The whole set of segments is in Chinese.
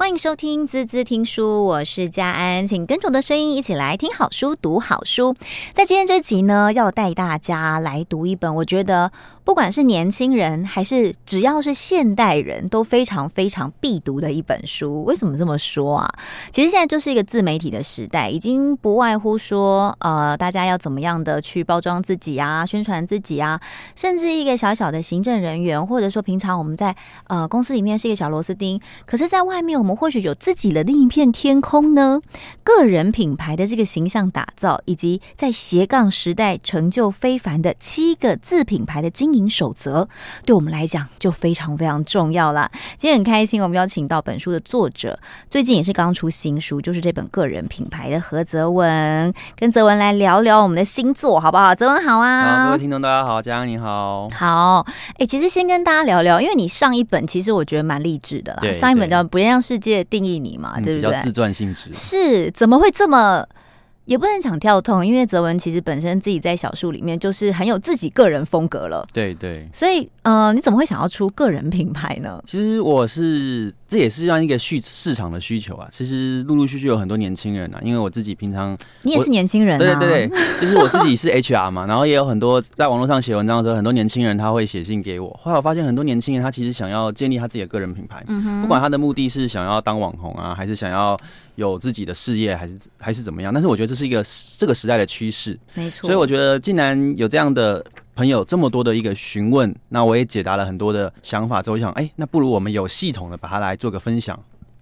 欢迎收听滋滋听书，我是佳安，请跟着我的声音一起来听好书、读好书。在今天这集呢，要带大家来读一本，我觉得。不管是年轻人还是只要是现代人都非常非常必读的一本书。为什么这么说啊？其实现在就是一个自媒体的时代，已经不外乎说，呃，大家要怎么样的去包装自己啊，宣传自己啊，甚至一个小小的行政人员，或者说平常我们在呃公司里面是一个小螺丝钉，可是在外面我们或许有自己的另一片天空呢。个人品牌的这个形象打造，以及在斜杠时代成就非凡的七个自品牌的经营守则对我们来讲就非常非常重要了。今天很开心，我们邀请到本书的作者，最近也是刚出新书，就是这本个人品牌的何泽文，跟泽文来聊聊我们的新作，好不好？泽文好啊！好，各位听众大家好，佳安你好。好，哎、欸，其实先跟大家聊聊，因为你上一本其实我觉得蛮励志的啦，上一本叫《不让世界定义你》嘛，对不对？比较自传性质。是，怎么会这么？也不能讲跳痛，因为泽文其实本身自己在小树里面就是很有自己个人风格了。对对，所以呃，你怎么会想要出个人品牌呢？其实我是。这也是让一个需市场的需求啊。其实陆陆续续有很多年轻人啊，因为我自己平常你也是年轻人，啊，对对对，就是我自己是 HR 嘛，然后也有很多在网络上写文章的时候，很多年轻人他会写信给我。后来我发现很多年轻人他其实想要建立他自己的个人品牌，不管他的目的是想要当网红啊，还是想要有自己的事业，还是还是怎么样。但是我觉得这是一个这个时代的趋势，没错。所以我觉得既然有这样的。朋友这么多的一个询问，那我也解答了很多的想法之后，我想，哎，那不如我们有系统的把它来做个分享。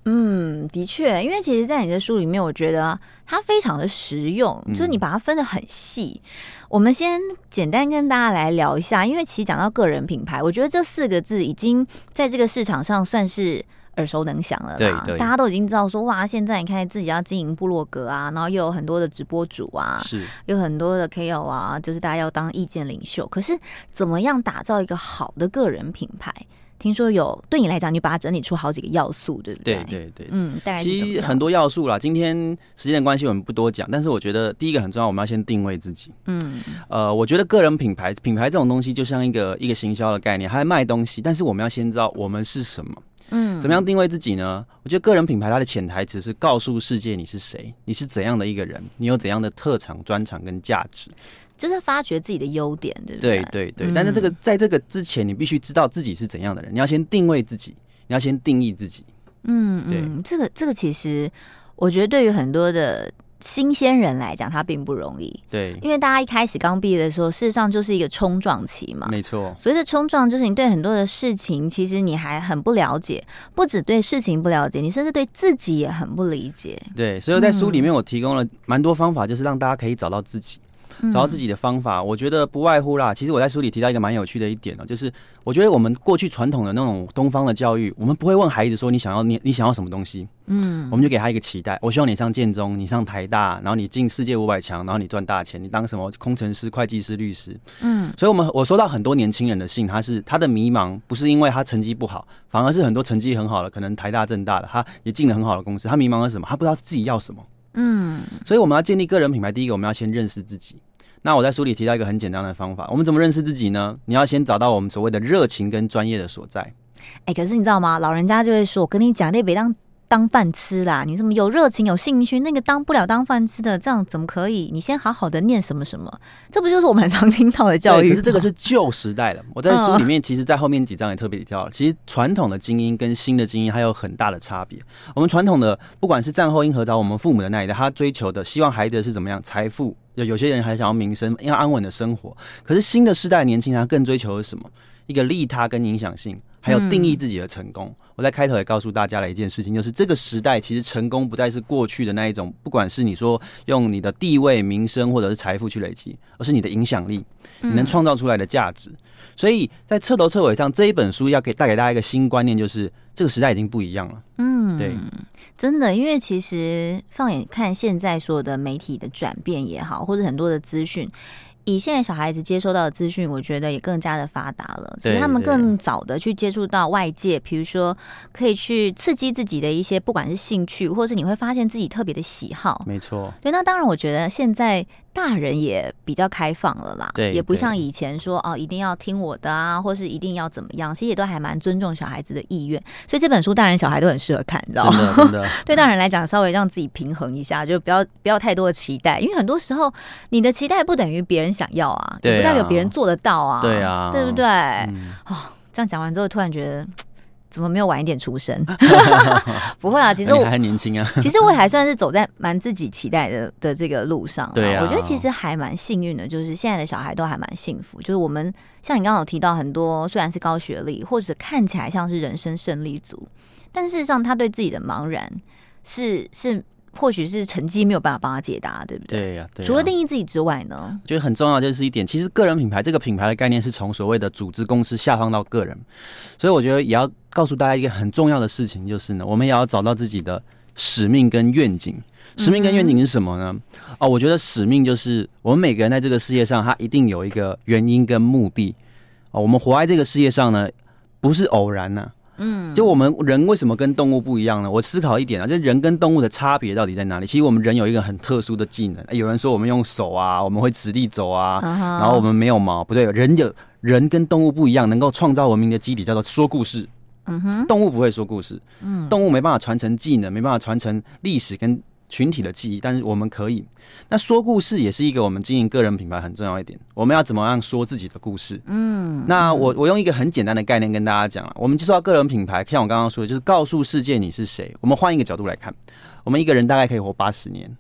嗯，的确，因为其实，在你的书里面，我觉得它非常的实用，就是你把它分得很细。嗯。我们先简单跟大家来聊一下，因为其实讲到个人品牌，我觉得这四个字已经在这个市场上算是。耳熟能详了啦，大家都已经知道说哇，现在你看自己要经营部落格啊，然后又有很多的直播主啊，是有很多的 KOL 啊，就是大家要当意见领袖。可是怎么样打造一个好的个人品牌？听说有对你来讲，你把它整理出好几个要素，对不对？对对对，嗯，大概其实很多要素啦。今天时间的关系，我们不多讲。但是我觉得第一个很重要，我们要先定位自己。嗯，呃，我觉得个人品牌，品牌这种东西就像一个一个行销的概念，它在卖东西，但是我们要先知道我们是什么。嗯，怎么样定位自己呢？我觉得个人品牌它的潜台词是告诉世界你是谁，你是怎样的一个人，你有怎样的特长、专长跟价值，就是发掘自己的优点，对不对？对对对。但是这个在这个之前，你必须知道自己是怎样的人，你要先定位自己，你要先定义自己。嗯，对，这个这个其实我觉得对于很多的。新鲜人来讲，他并不容易。对，因为大家一开始刚毕业的时候，事实上就是一个冲撞期嘛。没错。所以这冲撞就是你对很多的事情，其实你还很不了解，不只对事情不了解，你甚至对自己也很不理解。对，所以在书里面我提供了蛮多方法，就是让大家可以找到自己。找到自己的方法，我觉得不外乎啦。其实我在书里提到一个蛮有趣的一点呢，就是我觉得我们过去传统的那种东方的教育，我们不会问孩子说，你想要你你想要什么东西，嗯，我们就给他一个期待，我希望你上建中，你上台大，然后你进世界五百强，然后你赚大钱，你当什么工程师、会计师、律师，嗯，所以我们我收到很多年轻人的信，他是他的迷茫不是因为他成绩不好，反而是很多成绩很好的，可能台大、政大的，他也进了很好的公司，他迷茫了什么？他不知道自己要什么，嗯，所以我们要建立个人品牌，第一个我们要先认识自己。那我在书里提到一个很简单的方法，我们怎么认识自己呢？你要先找到我们所谓的热情跟专业的所在。哎、可是你知道吗？老人家就会说：“跟你讲，那别当当饭吃啦！你怎么有热情、有兴趣，那个当不了当饭吃的，这样怎么可以？你先好好的念什么什么，这不就是我们很常听到的教育？可是这个是旧时代的。我在书里面，其实，在后面几章也特别提到，其实传统的精英跟新的精英还有很大的差别。我们传统的，不管是战后因何找，我们父母的那一代，他追求的，希望孩子是怎么样，财富。有有些人还想要名声，要安稳的生活。可是新的时代年轻人更追求的是什么？一个利他跟影响性，还有定义自己的成功。嗯。我在开头也告诉大家了一件事情，就是这个时代其实成功不再是过去的那一种，不管是你说用你的地位、名声或者是财富去累积，而是你的影响力，你能创造出来的价值。所以在彻头彻尾上，这一本书要给带给大家一个新观念，就是这个时代已经不一样了。嗯，对。真的，因为其实放眼看现在所有的媒体的转变也好，或者很多的资讯，以现在小孩子接收到的资讯，我觉得也更加的发达了。其实他们更早的去接触到外界，比如说可以去刺激自己的一些，不管是兴趣，或者是你会发现自己特别的喜好。没错。对，那当然，我觉得现在大人也比较开放了啦，对，也不像以前说哦，一定要听我的啊，或是一定要怎么样，其实也都还蛮尊重小孩子的意愿。所以这本书大人小孩都很适合看，你知道吗？对大人来讲，稍微让自己平衡一下，就不要不要太多的期待，因为很多时候你的期待不等于别人想要啊，也不代表别人做得到啊，对啊，对不对？嗯、哦，这样讲完之后，突然觉得。怎么没有晚一点出生？不会啊，其实我还年轻啊。其实我还算是走在蛮自己期待的的这个路上。对啊，我觉得其实还蛮幸运的，就是现在的小孩都还蛮幸福。就是我们像你刚刚有提到很多，虽然是高学历，或者看起来像是人生胜利组，但事实上他对自己的茫然是是。或许是成绩没有办法帮他解答，对不对？对呀、啊，对、啊。除了定义自己之外呢？我觉得很重要就是一点，其实个人品牌这个品牌的概念是从所谓的组织公司下放到个人，所以我觉得也要告诉大家一个很重要的事情，就是呢，我们也要找到自己的使命跟愿景。使命跟愿景是什么呢？嗯、哦，我觉得使命就是我们每个人在这个世界上，他一定有一个原因跟目的。哦，我们活在这个世界上呢，不是偶然呢、啊。嗯，就我们人为什么跟动物不一样呢？我思考一点啊，就人跟动物的差别到底在哪里？其实我们人有一个很特殊的技能。有人说我们用手啊，我们会直立走啊，然后我们没有毛，不对，人有人跟动物不一样，能够创造文明的基底叫做说故事。嗯哼，动物不会说故事，嗯，动物没办法传承技能，没办法传承历史跟。群体的记忆，但是我们可以。那说故事也是一个我们经营个人品牌很重要一点。我们要怎么样说自己的故事？嗯，那我我用一个很简单的概念跟大家讲了。我们介绍个人品牌，像我刚刚说的，就是告诉世界你是谁。我们换一个角度来看，我们一个人大概可以活八十年。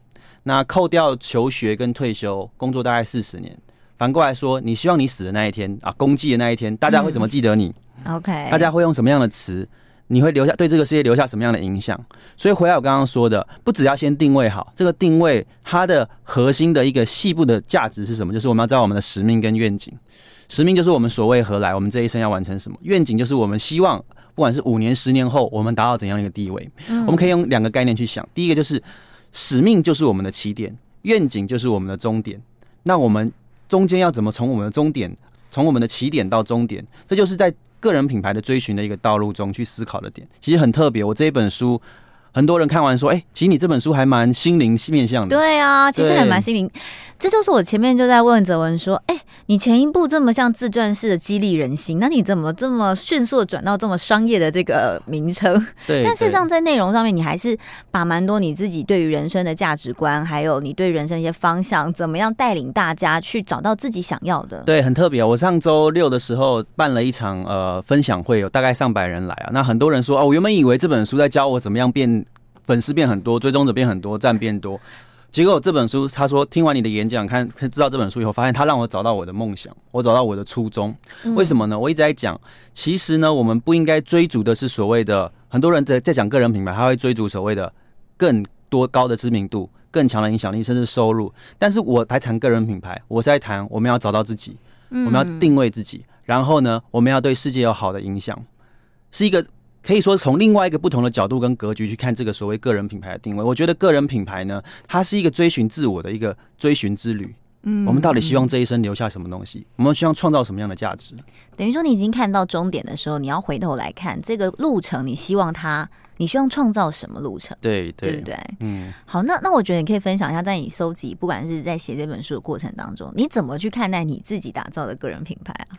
那扣掉求学跟退休，工作大概四十年。反过来说，你希望你死的那一天啊，公祭的那一天，大家会怎么记得你？嗯，OK，大家会用什么样的词？你会留下对这个世界留下什么样的影响？所以回来我刚刚说的，不只要先定位好这个定位，它的核心的一个细部的价值是什么？就是我们要知道我们的使命跟愿景。使命就是我们所谓何来，我们这一生要完成什么？愿景就是我们希望，不管是五年、十年后，我们达到怎样的一个地位。我们可以用两个概念去想，第一个就是使命就是我们的起点，愿景就是我们的终点。那我们中间要怎么从我们的终点，从我们的起点到终点？这就是在。个人品牌的追寻的一个道路中去思考的点，其实很特别。我这一本书，很多人看完说：“哎、欸，其实你这本书还蛮心灵面向的。”对啊，其实还蛮心灵。这就是我前面就在问泽文说：“哎、欸，你前一部这么像自传式的激励人心，那你怎么这么迅速的转到这么商业的这个名称？”对，但事实上在内容上面，你还是把蛮多你自己对于人生的价值观，还有你对人生一些方向，怎么样带领大家去找到自己想要的。对，很特别。我上周六的时候办了一场呃分享会，有大概上百人来啊。那很多人说：“哦，我原本以为这本书在教我怎么样变粉丝变很多，追踪者变很多，赞变多。”结果这本书，他说听完你的演讲，看知道这本书以后，发现他让我找到我的梦想，我找到我的初衷。为什么呢？我一直在讲，其实呢，我们不应该追逐的是所谓的很多人在在讲个人品牌，他会追逐所谓的更多高的知名度、更强的影响力，甚至收入。但是我来谈个人品牌，我在谈我们要找到自己，我们要定位自己，然后呢，我们要对世界有好的影响，是一个。可以说从另外一个不同的角度跟格局去看这个所谓个人品牌的定位，我觉得个人品牌呢，它是一个追寻自我的一个追寻之旅。嗯，我们到底希望这一生留下什么东西？我们希望创造什么样的价值？等于说，你已经看到终点的时候，你要回头来看这个路程，你希望它，你希望创造什么路程？对对，对不对？嗯，好，那那我觉得你可以分享一下，在你搜集，不管是在写这本书的过程当中，你怎么去看待你自己打造的个人品牌啊？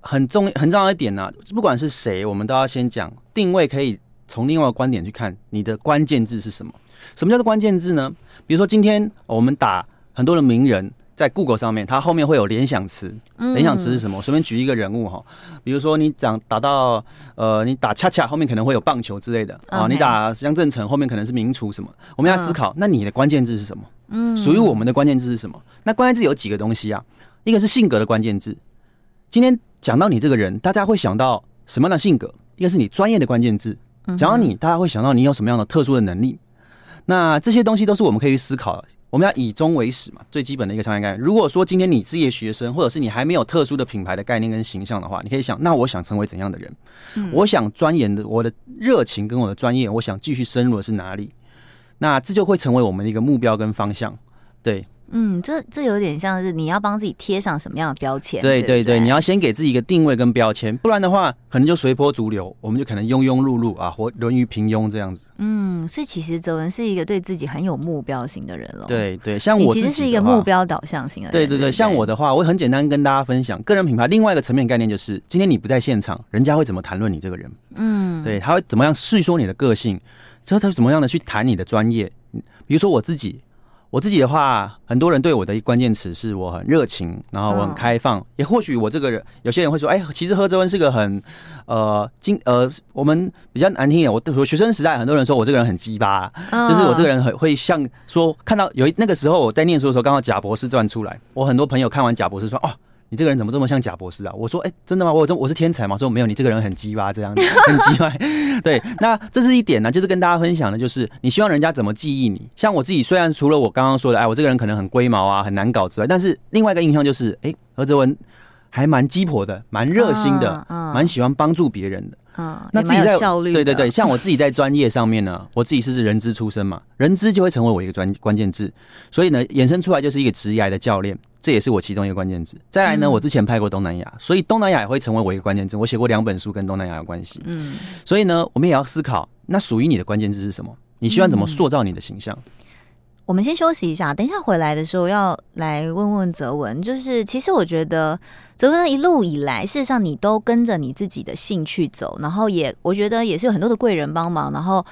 很重很重要一点呢、啊，不管是谁，我们都要先讲定位，可以从另外一个观点去看你的关键字是什么。什么叫做关键字呢？比如说今天我们打很多的名人在 Google 上面，它后面会有联想词。联想词是什么？我随便举一个人物哈，比如说你讲打到呃，你打恰恰后面可能会有棒球之类的啊，你打江振成后面可能是名厨什么。我们要思考，那你的关键字是什么？嗯，属于我们的关键字是什么？那关键字有几个东西啊？一个是性格的关键字，今天。讲到你这个人，大家会想到什么样的性格？一个是你专业的关键字。讲到你，大家会想到你有什么样的特殊的能力。那这些东西都是我们可以去思考的。我们要以终为始嘛，最基本的一个商业概念。如果说今天你是业学生，或者是你还没有特殊的品牌的概念跟形象的话，你可以想，那我想成为怎样的人？我想钻研的，我的热情跟我的专业，我想继续深入的是哪里？那这就会成为我们的一个目标跟方向。对。嗯，这这有点像是你要帮自己贴上什么样的标签？对对对，对对你要先给自己一个定位跟标签，不然的话，可能就随波逐流，我们就可能庸庸碌碌啊，或沦于平庸这样子。嗯，所以其实泽文是一个对自己很有目标型的人了。对对，像我其实是一个目标导向型的人。对对对，像我的话，我很简单跟大家分享个人品牌另外一个层面概念，就是今天你不在现场，人家会怎么谈论你这个人？嗯，对，他会怎么样叙说你的个性，之后他会怎么样的去谈你的专业？比如说我自己。我自己的话，很多人对我的一关键词是我很热情，然后我很开放。也或许我这个人，有些人会说，哎，其实何泽文是个很呃，经呃，我们比较难听一点，我我学生时代很多人说我这个人很鸡巴，就是我这个人很会像说，看到有一那个时候我在念书的时候，刚好贾博士传出来，我很多朋友看完贾博士说，哦。你这个人怎么这么像贾博士啊？我说，哎、真的吗？我这我是天才吗？说没有，你这个人很鸡巴，这样子 很鸡巴。对，那这是一点呢，就是跟大家分享的，就是你希望人家怎么记忆你。像我自己，虽然除了我刚刚说的，哎，我这个人可能很龟毛啊，很难搞之外，但是另外一个印象就是，哎、何泽文还蛮鸡婆的，蛮热心的，蛮喜欢帮助别人的。嗯，那自己在对对对，像我自己在专业上面呢，我自己是人资出身嘛，人资就会成为我一个专关键字，所以呢，衍生出来就是一个职业的教练，这也是我其中一个关键字。再来呢，我之前拍过东南亚，所以东南亚也会成为我一个关键字。我写过两本书跟东南亚有关系，嗯，所以呢，我们也要思考，那属于你的关键字是什么？你希望怎么塑造你的形象？我们先休息一下，等一下回来的时候要来问问泽文。就是其实我觉得泽文一路以来，事实上你都跟着你自己的兴趣走，然后也我觉得也是有很多的贵人帮忙，然后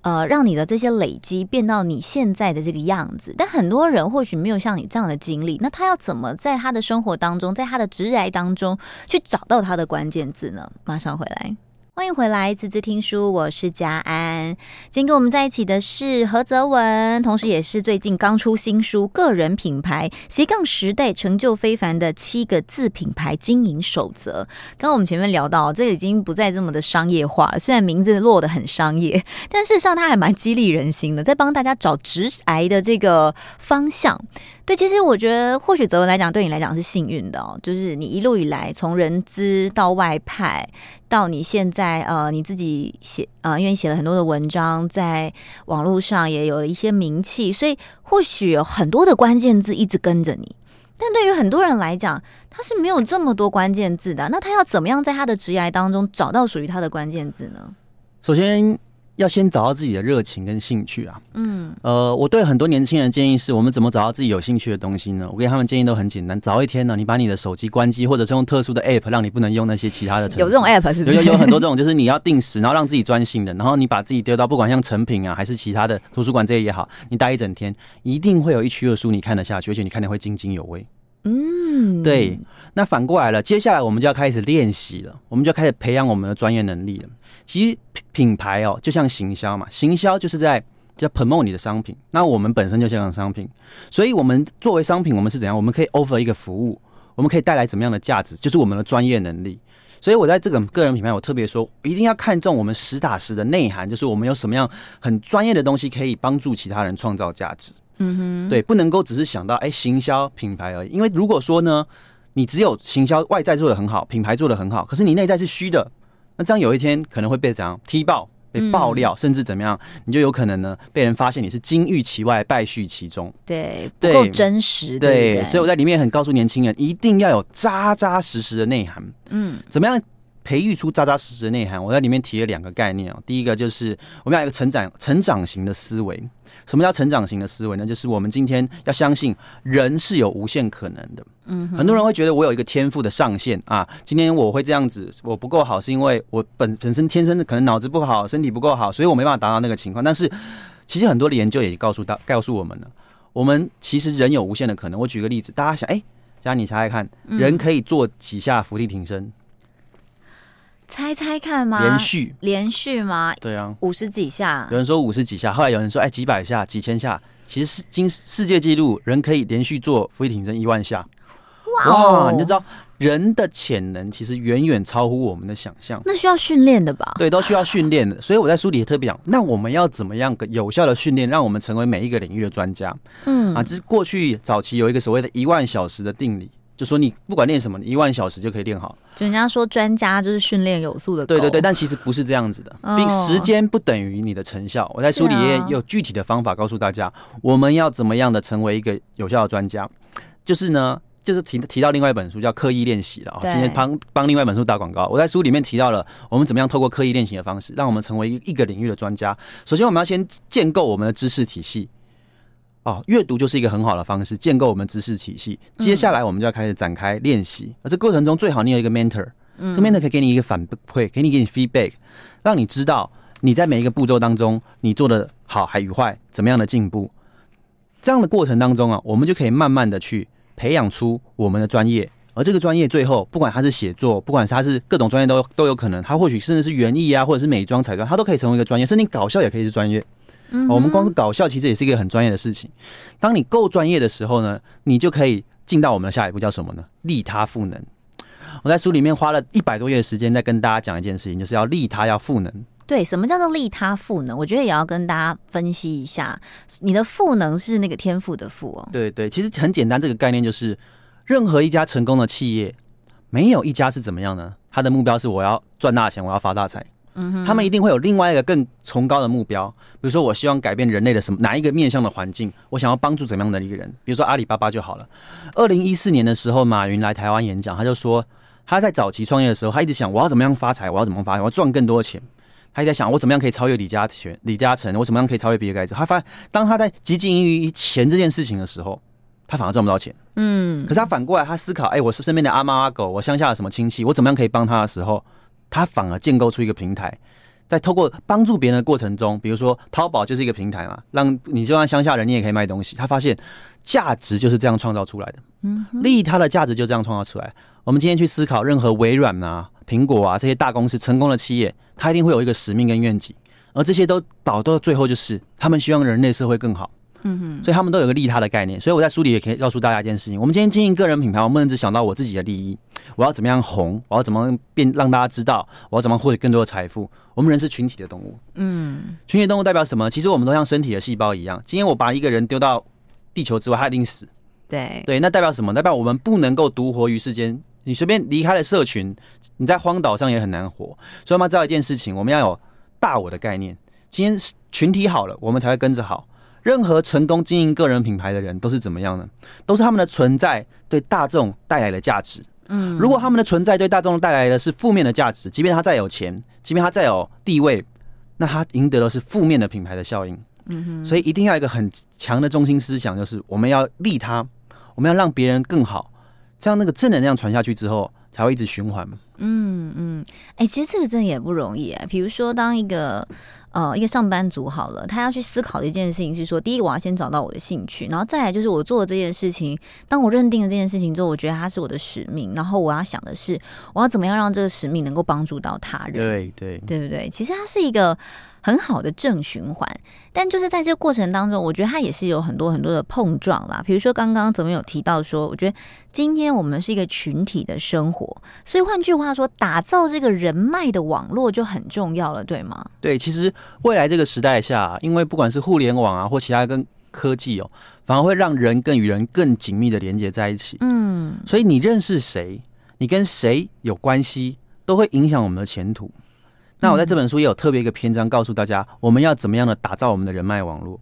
呃让你的这些累积变到你现在的这个样子。但很多人或许没有像你这样的经历，那他要怎么在他的生活当中，在他的职涯当中去找到他的关键字呢？马上回来。欢迎回来，滋滋听书，我是佳安。今天跟我们在一起的是何泽文，同时也是最近刚出新书《个人品牌斜杠时代成就非凡的七个字品牌经营守则》。刚刚我们前面聊到，这已经不再这么的商业化了，虽然名字落得很商业，但事实上它还蛮激励人心的，在帮大家找直癌的这个方向。对，其实我觉得，或许泽文来讲，对你来讲是幸运的哦。就是你一路以来，从人资到外派，到你现在呃，你自己写呃，因为你写了很多的文章，在网络上也有了一些名气，所以或许有很多的关键字一直跟着你。但对于很多人来讲，他是没有这么多关键字的。那他要怎么样在他的职涯当中找到属于他的关键字呢？首先。要先找到自己的热情跟兴趣啊，嗯，呃，我对很多年轻人建议是，我们怎么找到自己有兴趣的东西呢？我给他们建议都很简单，早一天呢，你把你的手机关机，或者是用特殊的 app 让你不能用那些其他的。有这种 app 是不是？有有很多这种，就是你要定时，然后让自己专心的，然后你把自己丢到不管像成品啊，还是其他的图书馆这些也好，你待一整天，一定会有一区的书你看得下去，而且你看得会津津有味。嗯，对。那反过来了，接下来我们就要开始练习了，我们就要开始培养我们的专业能力了。其实品牌哦，就像行销嘛，行销就是在叫 promote 你的商品。那我们本身就像商品，所以我们作为商品，我们是怎样？我们可以 offer 一个服务，我们可以带来怎么样的价值？就是我们的专业能力。所以我在这个个人品牌，我特别说，一定要看重我们实打实的内涵，就是我们有什么样很专业的东西可以帮助其他人创造价值。嗯哼，对，不能够只是想到哎、欸、行销品牌而已。因为如果说呢，你只有行销外在做的很好，品牌做的很好，可是你内在是虚的。那这样有一天可能会被怎样踢爆、被爆料，嗯、甚至怎么样，你就有可能呢被人发现你是金玉其外，败絮其中。对，不够真实。对，对，所以我在里面很告诉年轻人，一定要有扎扎实实的内涵。嗯，怎么样培育出扎扎实实的内涵？我在里面提了两个概念哦。第一个就是我们要有一个成长、成长型的思维。什么叫成长型的思维呢？就是我们今天要相信人是有无限可能的。嗯，很多人会觉得我有一个天赋的上限啊，今天我会这样子，我不够好是因为我本本身天生的可能脑子不好，身体不够好，所以我没办法达到那个情况。但是其实很多的研究也告诉大告诉我们了，我们其实人有无限的可能。我举个例子，大家想，哎，佳安你猜猜看，人可以做几下伏地挺身？猜猜看吗？连续连续吗？对啊，五十几下。有人说五十几下，后来有人说哎几百下、几千下。其实世今世界纪录，人可以连续做伏地挺身一万下。哇，哇，你就知道人的潜能其实远远超乎我们的想象。那需要训练的吧？对，都需要训练的。所以我在书里也特别讲，那我们要怎么样有效的训练，让我们成为每一个领域的专家？嗯啊，这是过去早期有一个所谓的一万小时的定理。就说你不管练什么，你一万小时就可以练好。就人家说专家就是训练有素的，对对对，但其实不是这样子的，并时间不等于你的成效。我在书里也有具体的方法告诉大家，我们要怎么样的成为一个有效的专家。就是呢，就是提提到另外一本书叫《刻意练习》了啊。今天帮帮另外一本书打广告。我在书里面提到了我们怎么样透过刻意练习的方式，让我们成为一个领域的专家。首先，我们要先建构我们的知识体系。哦，阅读就是一个很好的方式，建构我们知识体系。接下来我们就要开始展开练习，而这过程中最好你有一个 mentor，嗯，这 mentor 可以给你一个反馈，给你给你 feedback，让你知道你在每一个步骤当中你做的好还与坏，怎么样的进步。这样的过程当中啊，我们就可以慢慢的去培养出我们的专业，而这个专业最后不管它是写作，不管它是各种专业都都有可能，它或许甚至是园艺啊，或者是美妆彩妆，它都可以成为一个专业，甚至搞笑也可以是专业。我们光是搞笑，其实也是一个很专业的事情。当你够专业的时候呢，你就可以进到我们的下一步，叫什么呢？利他赋能。我在书里面花了一百多页的时间，在跟大家讲一件事情，就是要利他，要赋能。对，什么叫做利他赋能？我觉得也要跟大家分析一下。你的赋能是那个天赋的赋哦。对对，其实很简单，这个概念就是，任何一家成功的企业，没有一家是怎么样呢？他的目标是我要赚大钱，我要发大财。嗯，他们一定会有另外一个更崇高的目标，比如说，我希望改变人类的什么哪一个面向的环境，我想要帮助怎么样的一个人，比如说阿里巴巴就好了。二零一四年的时候，马云来台湾演讲，他就说他在早期创业的时候，他一直想我要怎么样发财，我要怎么发财，我要赚更多的钱。他一直在想我怎么样可以超越李嘉全、李嘉诚，我怎么样可以超越比尔盖茨。他发现，当他在汲汲于钱这件事情的时候，他反而赚不到钱。嗯，可是他反过来，他思考，哎，我是身边的阿猫阿狗，我乡下的什么亲戚，我怎么样可以帮他的时候。他反而建构出一个平台，在透过帮助别人的过程中，比如说淘宝就是一个平台嘛，让你就算乡下人，你也可以卖东西。他发现价值就是这样创造出来的，嗯，利他的价值就这样创造出来。我们今天去思考，任何微软啊、苹果啊这些大公司成功的企业，它一定会有一个使命跟愿景，而这些都导到最后就是他们希望人类社会更好。嗯哼，所以他们都有个利他的概念，所以我在书里也可以告诉大家一件事情：我们今天经营个人品牌，我们不能只想到我自己的利益，我要怎么样红，我要怎么变让大家知道，我要怎么获得更多的财富。我们人是群体的动物，嗯，群体动物代表什么？其实我们都像身体的细胞一样。今天我把一个人丢到地球之外，他一定死。对对，那代表什么？代表我们不能够独活于世间。你随便离开了社群，你在荒岛上也很难活。所以我们要知道一件事情：我们要有大我的概念。今天群体好了，我们才会跟着好。任何成功经营个人品牌的人都是怎么样呢？都是他们的存在对大众带来的价值。嗯，如果他们的存在对大众带来的是负面的价值，即便他再有钱，即便他再有地位，那他赢得的是负面的品牌的效应。嗯哼，所以一定要一个很强的中心思想，就是我们要利他，我们要让别人更好，这样那个正能量传下去之后，才会一直循环嘛。嗯嗯，哎、欸，其实这个真的也不容易啊。比如说，当一个。呃，一个上班族好了，他要去思考的一件事情是说，第一我要先找到我的兴趣，然后再来就是我做的这件事情，当我认定了这件事情之后，我觉得它是我的使命，然后我要想的是，我要怎么样让这个使命能够帮助到他人，对对，对不对？其实它是一个。很好的正循环，但就是在这个过程当中，我觉得它也是有很多很多的碰撞啦。比如说刚刚怎么有提到说，我觉得今天我们是一个群体的生活，所以换句话说，打造这个人脉的网络就很重要了，对吗？对，其实未来这个时代下，因为不管是互联网啊，或其他跟科技哦，反而会让人更与人更紧密的连接在一起。嗯，所以你认识谁，你跟谁有关系，都会影响我们的前途。那我在这本书也有特别一个篇章，告诉大家我们要怎么样的打造我们的人脉网络。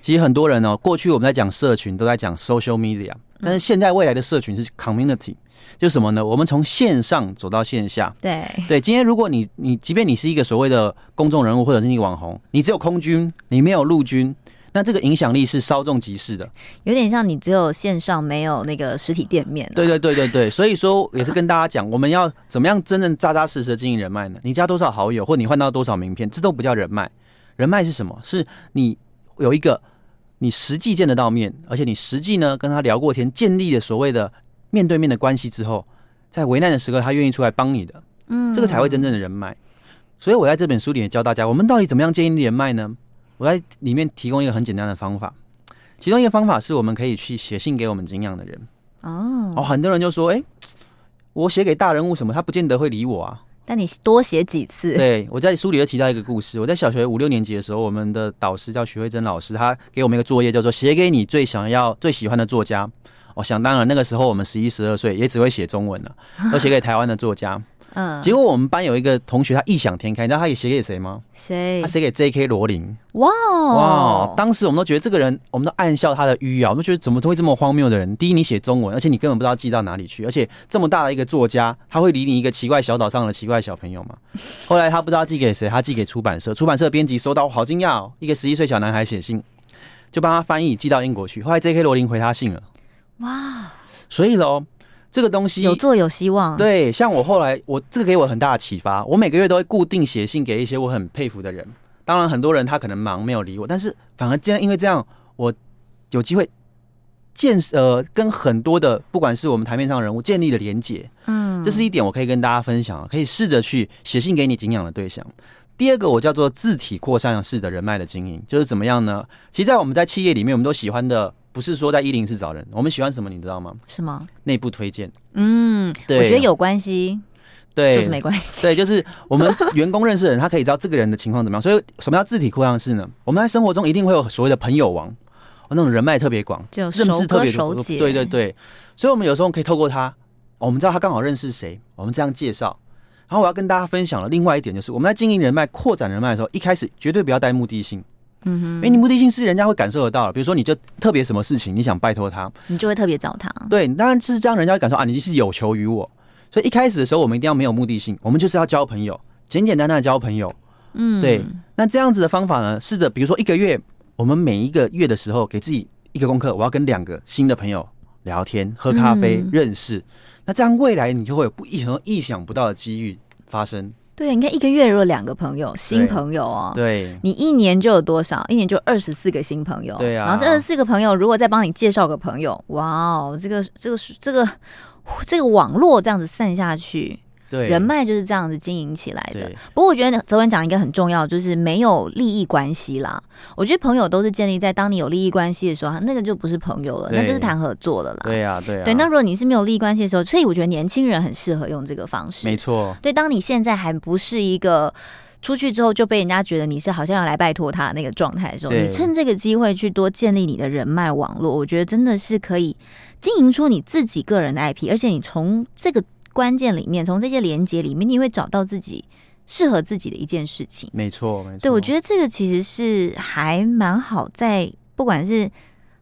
其实很多人呢，过去我们在讲社群，都在讲 social media，但是现在未来的社群是 community，就是什么呢？我们从线上走到线下。对对，今天如果你你即便你是一个所谓的公众人物，或者是一个网红，你只有空军，你没有陆军。那这个影响力是稍纵即逝的，有点像你只有线上没有那个实体店面。对对对对对，所以说也是跟大家讲，我们要怎么样真正扎扎实实的经营人脉呢？你加多少好友，或你换到多少名片，这都不叫人脉。人脉是什么？是你有一个你实际见得到面，而且你实际呢跟他聊过天，建立了所谓的面对面的关系之后，在危难的时刻他愿意出来帮你的，嗯，这个才会真正的人脉。所以我在这本书里也教大家，我们到底怎么样建立人脉呢？我在里面提供一个很简单的方法，其中一个方法是我们可以去写信给我们敬仰的人。哦哦，很多人就说：“哎，我写给大人物什么，他不见得会理我啊。”但你多写几次。对，我在书里又提到一个故事。我在小学五六年级的时候，我们的导师叫徐慧珍老师，他给我们一个作业，叫做写给你最想要、最喜欢的作家。哦，想当然，那个时候我们十一、十二岁，也只会写中文了，都写给台湾的作家。嗯，结果我们班有一个同学，他异想天开，你知道他也写给谁吗？谁？他写给 J.K. 罗琳。哇哇！当时我们都觉得这个人，我们都暗笑他的迂啊，我们都觉得怎么会这么荒谬的人？第一，你写中文，而且你根本不知道寄到哪里去，而且这么大的一个作家，他会理你一个奇怪小岛上的奇怪小朋友吗？后来他不知道寄给谁，他寄给出版社，出版社编辑收到，好惊讶哦，一个十一岁小男孩写信，就帮他翻译寄到英国去。后来 J.K. 罗琳回他信了。哇！所以喽。这个东西有做有希望，对，像我后来，我这个给我很大的启发。我每个月都会固定写信给一些我很佩服的人。当然，很多人他可能忙没有理我，但是反而这样，因为这样，我有机会建呃跟很多的不管是我们台面上的人物建立了连结。嗯，这是一点我可以跟大家分享，可以试着去写信给你敬仰的对象。第二个，我叫做字体扩散式的人脉的经营，就是怎么样呢？其实，在我们在企业里面，我们都喜欢的。不是说在一零四找人，我们喜欢什么，你知道吗？什么？内部推荐。嗯，对，我觉得有关系，对，就是没关系。对，就是我们员工认识的人，他可以知道这个人的情况怎么样。所以，什么叫字体扩张式呢？我们在生活中一定会有所谓的朋友王，那种人脉特别广，就认识特别多。对对对，所以我们有时候可以透过他，我们知道他刚好认识谁，我们这样介绍。然后我要跟大家分享的另外一点就是，我们在经营人脉、扩展人脉的时候，一开始绝对不要带目的性。嗯哼，因为你目的性是人家会感受得到，比如说你就特别什么事情，你想拜托他，你就会特别找他。对，当然是这样，人家会感受啊，你是有求于我。所以一开始的时候，我们一定要没有目的性，我们就是要交朋友，简简单单的交朋友。嗯，对。那这样子的方法呢，试着比如说一个月，我们每一个月的时候给自己一个功课，我要跟两个新的朋友聊天、喝咖啡、嗯、认识。那这样未来你就会有不一很意想不到的机遇发生。对，你看一个月如果两个朋友，新朋友哦，对，你一年就有多少？一年就二十四个新朋友，对啊。然后这二十四个朋友，如果再帮你介绍个朋友，哇哦，这个这个这个这个网络这样子散下去。对，人脉就是这样子经营起来的。不过我觉得泽文讲一个很重要，就是没有利益关系啦。我觉得朋友都是建立在当你有利益关系的时候，那个就不是朋友了，那就是谈合作了啦。对呀，对呀。对，那如果你是没有利益关系的时候，所以我觉得年轻人很适合用这个方式。没错。对，当你现在还不是一个出去之后就被人家觉得你是好像要来拜托他那个状态的时候，你趁这个机会去多建立你的人脉网络，我觉得真的是可以经营出你自己个人的 IP，而且你从这个。关键里面，从这些连接里面，你会找到自己适合自己的一件事情。没错，没错。对，我觉得这个其实是还蛮好，在不管是。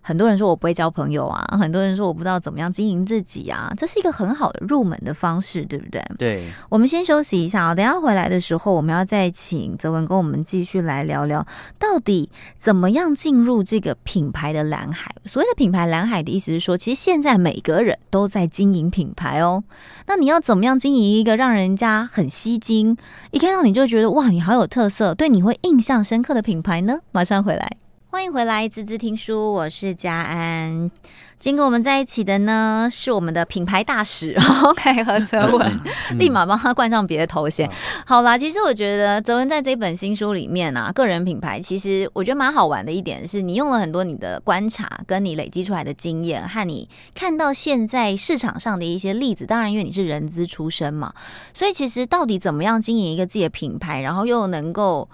很多人说我不会交朋友啊，很多人说我不知道怎么样经营自己啊，这是一个很好的入门的方式，对不对？对。我们先休息一下啊，等一下回来的时候，我们要再请泽文跟我们继续来聊聊，到底怎么样进入这个品牌的蓝海。所谓的品牌蓝海的意思是说，其实现在每个人都在经营品牌哦。那你要怎么样经营一个让人家很吸睛，一看到你就觉得哇，你好有特色，对你会印象深刻的品牌呢？马上回来。欢迎回来，滋滋听书，我是佳安。今天跟我们在一起的呢，是我们的品牌大使，OK，和泽文，立马帮他冠上别的头衔。好啦，其实我觉得泽文在这本新书里面啊，个人品牌，其实我觉得蛮好玩的一点是，你用了很多你的观察，跟你累积出来的经验，和你看到现在市场上的一些例子。当然，因为你是人资出身嘛，所以其实到底怎么样经营一个自己的品牌，然后又能够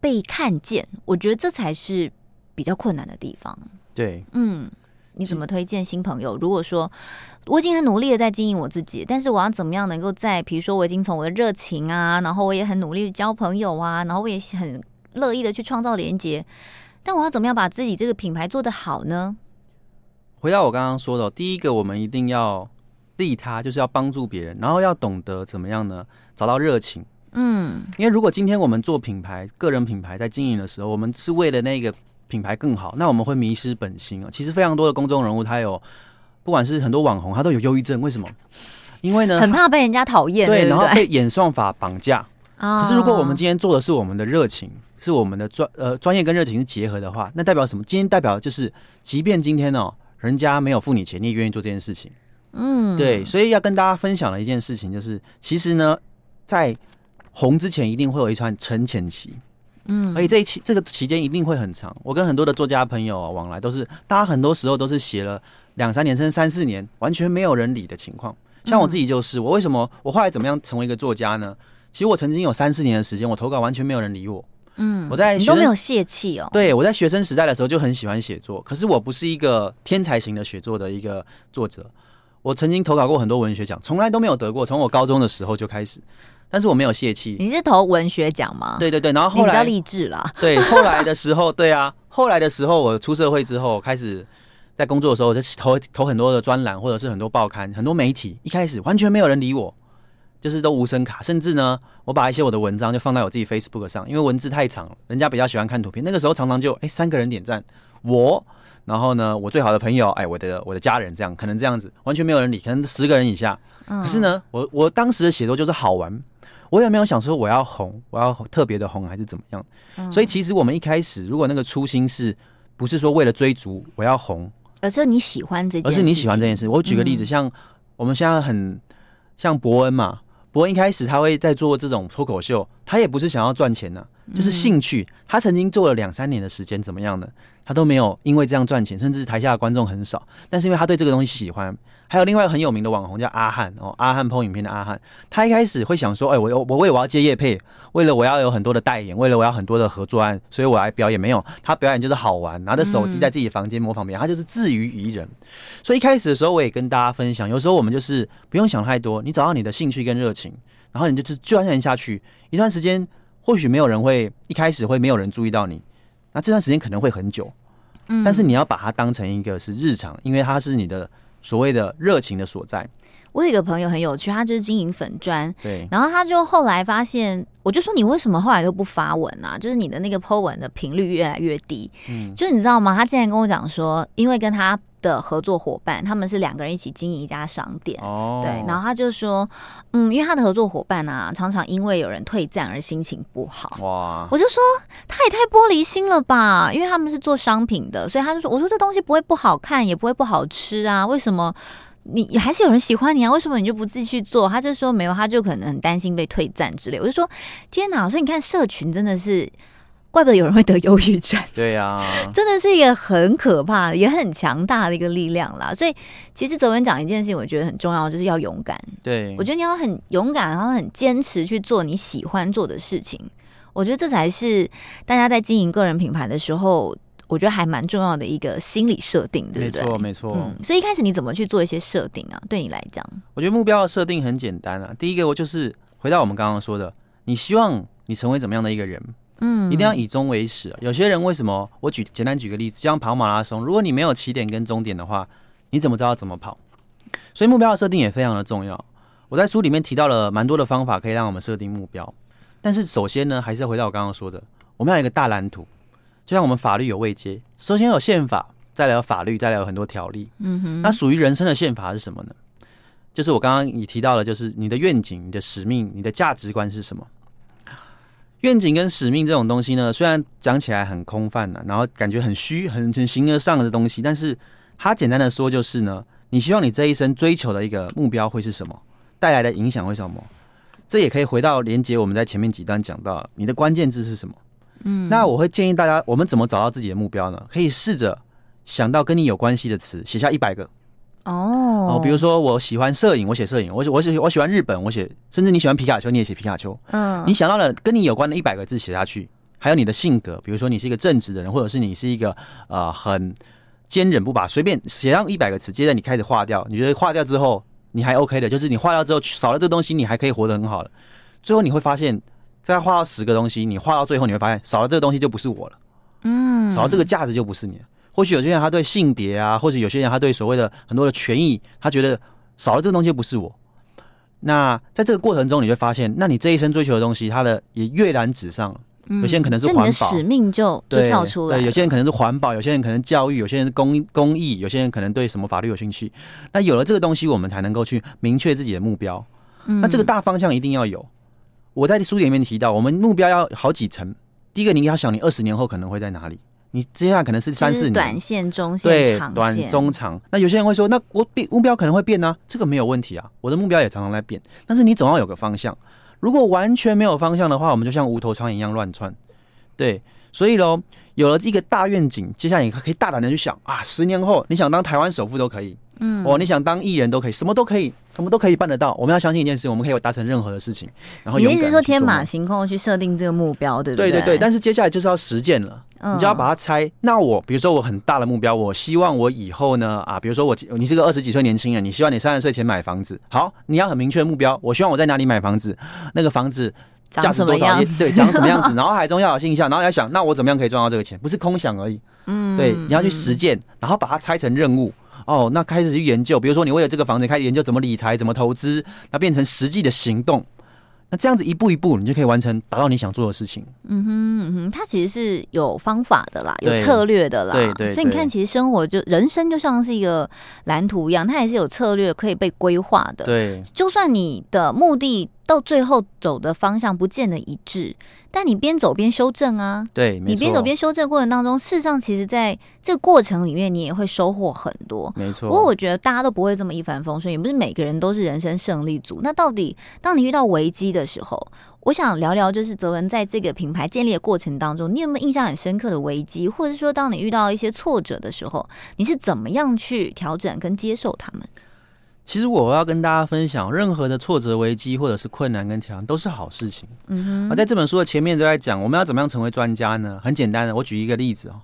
被看见，我觉得这才是。比较困难的地方，对，嗯，你怎么推荐新朋友？如果说我已经很努力的在经营我自己，但是我要怎么样能够在，比如说我已经从我的热情啊，然后我也很努力的交朋友啊，然后我也很乐意的去创造连接，但我要怎么样把自己这个品牌做得好呢？回到我刚刚说的，第一个我们一定要利他，就是要帮助别人，然后要懂得怎么样呢？找到热情，嗯，因为如果今天我们做品牌、个人品牌在经营的时候，我们是为了那个。品牌更好，那我们会迷失本心啊！其实非常多的公众人物，他有不管是很多网红，他都有忧郁症。为什么？因为呢，很怕被人家讨厌，对，然后被演算法绑架。可是如果我们今天做的是我们的热情，是我们的专呃专业跟热情是结合的话，那代表什么？今天代表就是，即便今天哦，人家没有付你钱，你也愿意做这件事情。嗯，对，所以要跟大家分享的一件事情就是，其实呢，在红之前一定会有一串沉潜期。嗯，而且这一期这个期间一定会很长。我跟很多的作家朋友往来，都是大家很多时候都是写了两三年甚至三四年，完全没有人理的情况。像我自己就是，我为什么我后来怎么样成为一个作家呢？其实我曾经有三四年的时间，我投稿完全没有人理我。嗯，我在你都没有泄气哦。对，我在学生时代的时候就很喜欢写作，可是我不是一个天才型的写作的一个作者。我曾经投稿过很多文学奖，从来都没有得过，从我高中的时候就开始，但是我没有泄气。你是投文学奖吗？对对对，然后后来比较励志了。对，后来的时候，对啊，后来的时候，我出社会之后开始。在工作的时候，我就投投很多的专栏，或者是很多报刊、很多媒体。一开始完全没有人理我，就是都无声卡。甚至呢，我把一些我的文章就放在我自己 Facebook 上，因为文字太长了，人家比较喜欢看图片。那个时候常常就哎、欸、三个人点赞我，然后呢我最好的朋友哎、欸、我的我的家人这样，可能这样子完全没有人理，可能十个人以下。可是呢，我我当时的写作就是好玩，我也没有想说我要红，我要特别的红还是怎么样。所以其实我们一开始如果那个初心是不是说为了追逐我要红？而是你喜欢这件事，而是你喜欢这件事。我举个例子，像我们现在很像伯恩嘛，伯恩一开始他会在做这种脱口秀，他也不是想要赚钱呢，就是兴趣。他曾经做了两三年的时间，怎么样呢？他都没有因为这样赚钱，甚至台下的观众很少，但是因为他对这个东西喜欢。还有另外一个很有名的网红叫阿汉哦，阿汉 PO 影片的阿汉，他一开始会想说，哎，我我为了我要接叶配，为了我要有很多的代言，为了我要很多的合作案，所以我来表演。没有，他表演就是好玩，拿着手机在自己房间模仿别人，他就是自娱娱人。所以一开始的时候，我也跟大家分享，有时候我们就是不用想太多，你找到你的兴趣跟热情，然后你就是钻研下去，一段时间或许没有人会一开始会没有人注意到你，那这段时间可能会很久，嗯，但是你要把它当成一个是日常，因为它是你的。所谓的热情的所在，我有一个朋友很有趣，他就是经营粉砖，对，然后他就后来发现，我就说你为什么后来都不发文啊？就是你的那个 po 文的频率越来越低，嗯，就是你知道吗？他竟然跟我讲说，因为跟他的合作伙伴他们是两个人一起经营一家商店，哦，对，然后他就说，嗯，因为他的合作伙伴啊，常常因为有人退赞而心情不好，哇，我就说他也太玻璃心了吧，因为他们是做商品的，所以他就说，我说这东西不会不好看，也不会不好吃啊，为什么？你还是有人喜欢你啊？为什么你就不自己去做？他就说没有，他就可能很担心被退赞之类。我就说天哪！所以你看，社群真的是怪不得有人会得忧郁症。对呀、啊，真的是一个很可怕的，也很强大的一个力量啦。所以其实泽文讲一件事情，我觉得很重要，就是要勇敢。对，我觉得你要很勇敢，然后很坚持去做你喜欢做的事情。我觉得这才是大家在经营个人品牌的时候。我觉得还蛮重要的一个心理设定，对不对？没错，没错。嗯，所以一开始你怎么去做一些设定啊？对你来讲，我觉得目标的设定很简单啊。第一个，我就是回到我们刚刚说的，你希望你成为怎么样的一个人？嗯，一定要以终为始。有些人为什么？我举简单举个例子，就像跑马拉松，如果你没有起点跟终点的话，你怎么知道怎么跑？所以目标的设定也非常的重要。我在书里面提到了蛮多的方法，可以让我们设定目标。但是首先呢，还是要回到我刚刚说的，我们要有一个大蓝图。就像我们法律有位阶，首先有宪法，再来有法律，再来有很多条例。嗯哼，那属于人生的宪法是什么呢？就是我刚刚你提到的，就是你的愿景、你的使命、你的价值观是什么？愿景跟使命这种东西呢，虽然讲起来很空泛呢，然后感觉很虚、很很形而上的东西，但是它简单的说就是呢，你希望你这一生追求的一个目标会是什么？带来的影响会是什么？这也可以回到连接我们在前面几段讲到，你的关键字是什么？嗯，那我会建议大家，我们怎么找到自己的目标呢？可以试着想到跟你有关系的词，写下一百个。哦，哦，比如说我喜欢摄影，我写摄影；我我喜我喜欢日本，我写。甚至你喜欢皮卡丘，你也写皮卡丘。嗯，你想到了跟你有关的一百个字写下去，还有你的性格，比如说你是一个正直的人，或者是你是一个呃很坚韧不拔，随便写上一百个词，接着你开始划掉。你觉得划掉之后你还 OK 的，就是你划掉之后少了这个东西，你还可以活得很好了。最后你会发现。再画到十个东西，你画到最后，你会发现少了这个东西就不是我了。嗯，少了这个价值就不是你了。或许有些人他对性别啊，或者有些人他对所谓的很多的权益，他觉得少了这个东西不是我。那在这个过程中，你会发现，那你这一生追求的东西，它的也跃然纸上了。有些人可能是环保，嗯、使命就就跳出来对。对，有些人可能是环保，有些人可能教育，有些人是公公益，有些人可能对什么法律有兴趣。那有了这个东西，我们才能够去明确自己的目标。那这个大方向一定要有。我在书里面提到，我们目标要好几层。第一个，你要想你二十年后可能会在哪里？你接下来可能是三四年，短线、中线、对，长短、中、长。那有些人会说，那我变目标可能会变呢、啊？这个没有问题啊，我的目标也常常在变。但是你总要有个方向。如果完全没有方向的话，我们就像无头苍蝇一样乱窜。对，所以喽，有了一个大愿景，接下来你可以大胆的去想啊，十年后你想当台湾首富都可以。嗯，哦，你想当艺人都可以，什么都可以，什么都可以办得到。我们要相信一件事，我们可以达成任何的事情。然后你意思是说天马行空去设定这个目标，对不对？对对对。但是接下来就是要实践了，嗯、你就要把它拆。那我比如说我很大的目标，我希望我以后呢啊，比如说我你是个二十几岁年轻人，你希望你三十岁前买房子。好，你要很明确的目标，我希望我在哪里买房子，那个房子价值多少？对，长什么样子？脑海中要有印象，然后要想，那我怎么样可以赚到这个钱？不是空想而已。嗯，对，你要去实践，然后把它拆成任务。哦，那开始去研究，比如说你为了这个房子开始研究怎么理财、怎么投资，那变成实际的行动。那这样子一步一步，你就可以完成达到你想做的事情。嗯哼嗯哼，它其实是有方法的啦，有策略的啦。对对，对对。所以你看，其实生活就人生就像是一个蓝图一样，它也是有策略可以被规划的。对，就算你的目的到最后走的方向不见得一致。但你边走边修正啊，对，你边走边修正过程当中，事实上其实在这个过程里面，你也会收获很多，没错。不过我觉得大家都不会这么一帆风顺，也不是每个人都是人生胜利组。那到底当你遇到危机的时候，我想聊聊，就是泽文在这个品牌建立的过程当中，你有没有印象很深刻的危机，或者说当你遇到一些挫折的时候，你是怎么样去调整跟接受他们？其实我要跟大家分享，任何的挫折、危机或者是困难跟挑战都是好事情。嗯哼，而在这本书的前面都在讲，我们要怎么样成为专家呢？很简单的，我举一个例子哦。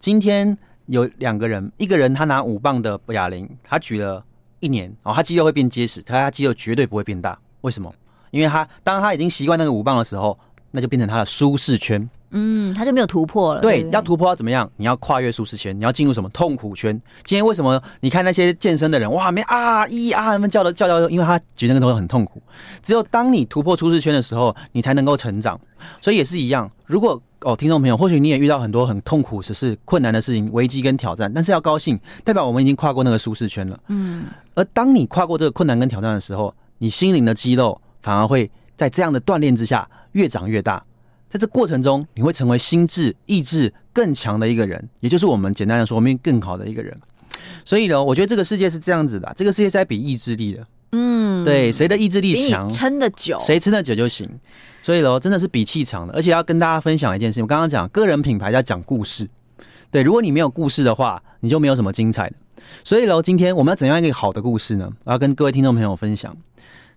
今天有两个人，一个人他拿五磅的哑铃，他举了一年哦，他肌肉会变结实，他他肌肉绝对不会变大。为什么？因为他当他已经习惯那个五磅的时候，那就变成他的舒适圈。嗯，他就没有突破了。对，对，对，要突破要怎么样？你要跨越舒适圈，你要进入什么痛苦圈？今天为什么你看那些健身的人，哇，没啊一啊，他们叫的叫叫，因为他举那个东西很痛苦。只有当你突破舒适圈的时候，你才能够成长。所以也是一样，如果哦，听众朋友，或许你也遇到很多很痛苦、只是困难的事情、危机跟挑战，但是要高兴，代表我们已经跨过那个舒适圈了。嗯。而当你跨过这个困难跟挑战的时候，你心灵的肌肉反而会在这样的锻炼之下越长越大。在这过程中，你会成为心智、意志更强的一个人，也就是我们简单的说，我们更好的一个人。所以呢，我觉得这个世界是这样子的，这个世界是在比意志力的。嗯，对，谁的意志力强，撑得久，谁撑得久就行。所以喽，真的是比气场的。而且要跟大家分享一件事情，我刚刚讲个人品牌要讲故事。对，如果你没有故事的话，你就没有什么精彩的。所以喽，今天我们要怎样一个好的故事呢？我要跟各位听众朋友分享。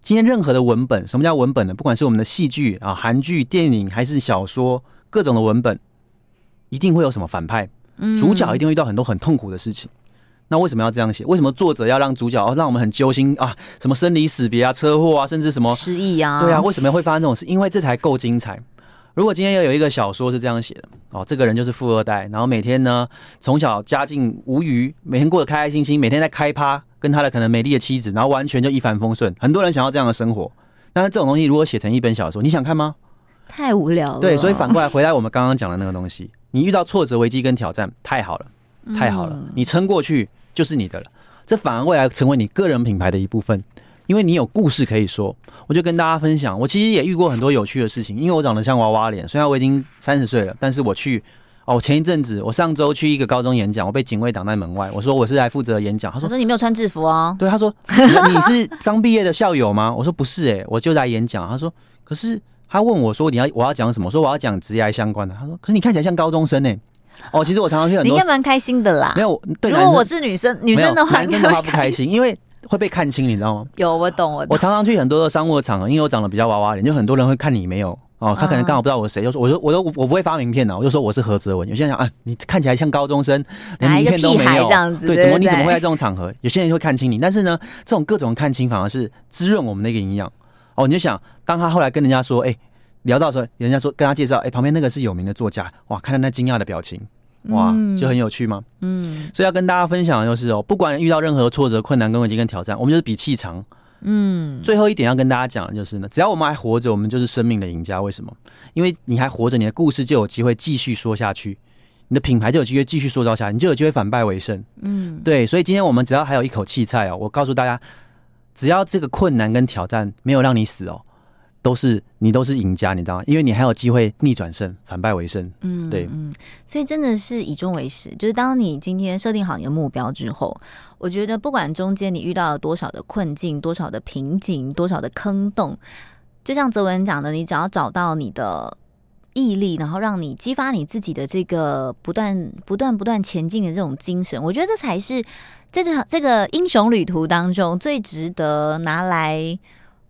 今天任何的文本，什么叫文本呢？不管是我们的戏剧啊、韩剧、电影，还是小说，各种的文本，一定会有什么反派，主角一定会遇到很多很痛苦的事情。那为什么要这样写？为什么作者要让主角让我们很揪心啊？什么生离死别啊、车祸啊，甚至什么失忆啊？对啊，为什么会发生这种事？因为这才够精彩。如果今天要有一个小说是这样写的哦，这个人就是富二代，然后每天呢从小家境无余，每天过得开开心心，每天在开趴。跟他的可能美丽的妻子，然后完全就一帆风顺。很多人想要这样的生活，但是这种东西如果写成一本小说，你想看吗？太无聊了。对，所以反过来回来，我们刚刚讲的那个东西，你遇到挫折、危机跟挑战，太好了，太好了，你撑过去就是你的了。这反而未来成为你个人品牌的一部分，因为你有故事可以说。我就跟大家分享，我其实也遇过很多有趣的事情，因为我长得像娃娃脸，虽然我已经三十岁了，但是我去。哦，前一阵子我上周去一个高中演讲，我被警卫挡在门外。我说我是来负责演讲，他说，说你没有穿制服哦。对，他说你，你是刚毕业的校友吗？我说不是诶、欸，我就来演讲。他说可是他问我说你要我要讲什么？我说我要讲职业相关的。他说可是你看起来像高中生呢、欸。哦，其实我常常去很多，你应该蛮开心的啦。没有，对，如果我是女生，女生的话，男生的话不开心，因为会被看清，你知道吗？有，我懂，我懂。我常常去很多的商务场合，因为我长得比较娃娃脸，就很多人会看你没有。哦，他可能刚好不知道我是谁，就说我说我说我不会发名片的，我就说我是何泽文。有些人想啊，你看起来像高中生，连名片都没有，这样子对，怎么你怎么会在这种场合？有些人会看清你，但是呢，这种各种看清反而是滋润我们的一个营养。哦，你就想，当他后来跟人家说，哎，聊到时候，人家说跟他介绍，哎，旁边那个是有名的作家，哇，看到那惊讶的表情，哇，就很有趣嘛。嗯，所以要跟大家分享的就是哦，不管遇到任何挫折、困难跟危机跟挑战，我们就是比气长。嗯，最后一点要跟大家讲的就是呢，只要我们还活着，我们就是生命的赢家。为什么？因为你还活着，你的故事就有机会继续说下去，你的品牌就有机会继续塑造下去，你就有机会反败为胜。嗯，对，所以今天我们只要还有一口气菜哦，我告诉大家，只要这个困难跟挑战没有让你死哦。都是你都是赢家，你知道吗？因为你还有机会逆转胜，反败为胜。嗯，对，嗯，所以真的是以终为始。就是当你今天设定好你的目标之后，我觉得不管中间你遇到了多少的困境、多少的瓶颈、多少的坑洞，就像泽文讲的，你只要找到你的毅力，然后让你激发你自己的这个不断、不断、不断前进的这种精神。我觉得这才是这场这个英雄旅途当中最值得拿来。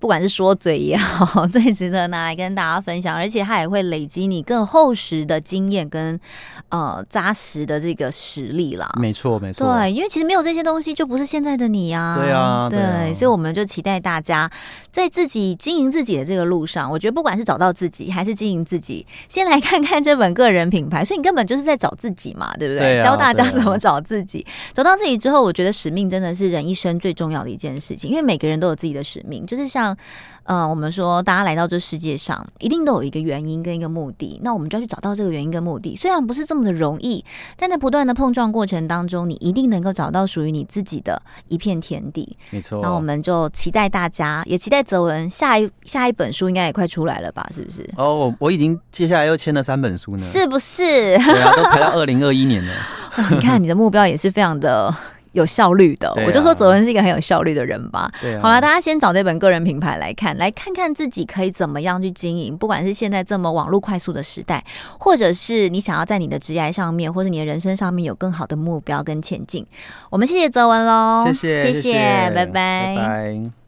不管是说嘴也好，最值得拿来跟大家分享，而且它也会累积你更厚实的经验跟呃扎实的这个实力啦。没错，没错。对，因为其实没有这些东西，就不是现在的你啊。对啊，对。所以我们就期待大家在自己经营自己的这个路上，我觉得不管是找到自己还是经营自己，先来看看这本个人品牌。所以你根本就是在找自己嘛，对不对？对啊，教大家怎么找自己。找到自己之后，我觉得使命真的是人一生最重要的一件事情，因为每个人都有自己的使命，就是像。嗯，我们说大家来到这世界上，一定都有一个原因跟一个目的。那我们就要去找到这个原因跟目的。虽然不是这么的容易，但在不断的碰撞过程当中，你一定能够找到属于你自己的一片天地。没错。那我们就期待大家，也期待泽文下一下一本书应该也快出来了吧？是不是？哦，我我已经接下来又签了三本书呢。是不是？对啊，都排到二零二一年了。你看你的目标也是非常的。有效率的，啊、我就说泽文是一个很有效率的人吧。对、啊，好了，大家先找这本个人品牌来看，来看看自己可以怎么样去经营。不管是现在这么网络快速的时代，或者是你想要在你的职业上面，或者你的人生上面有更好的目标跟前进。我们谢谢泽文喽，谢谢，谢谢，拜拜。拜拜。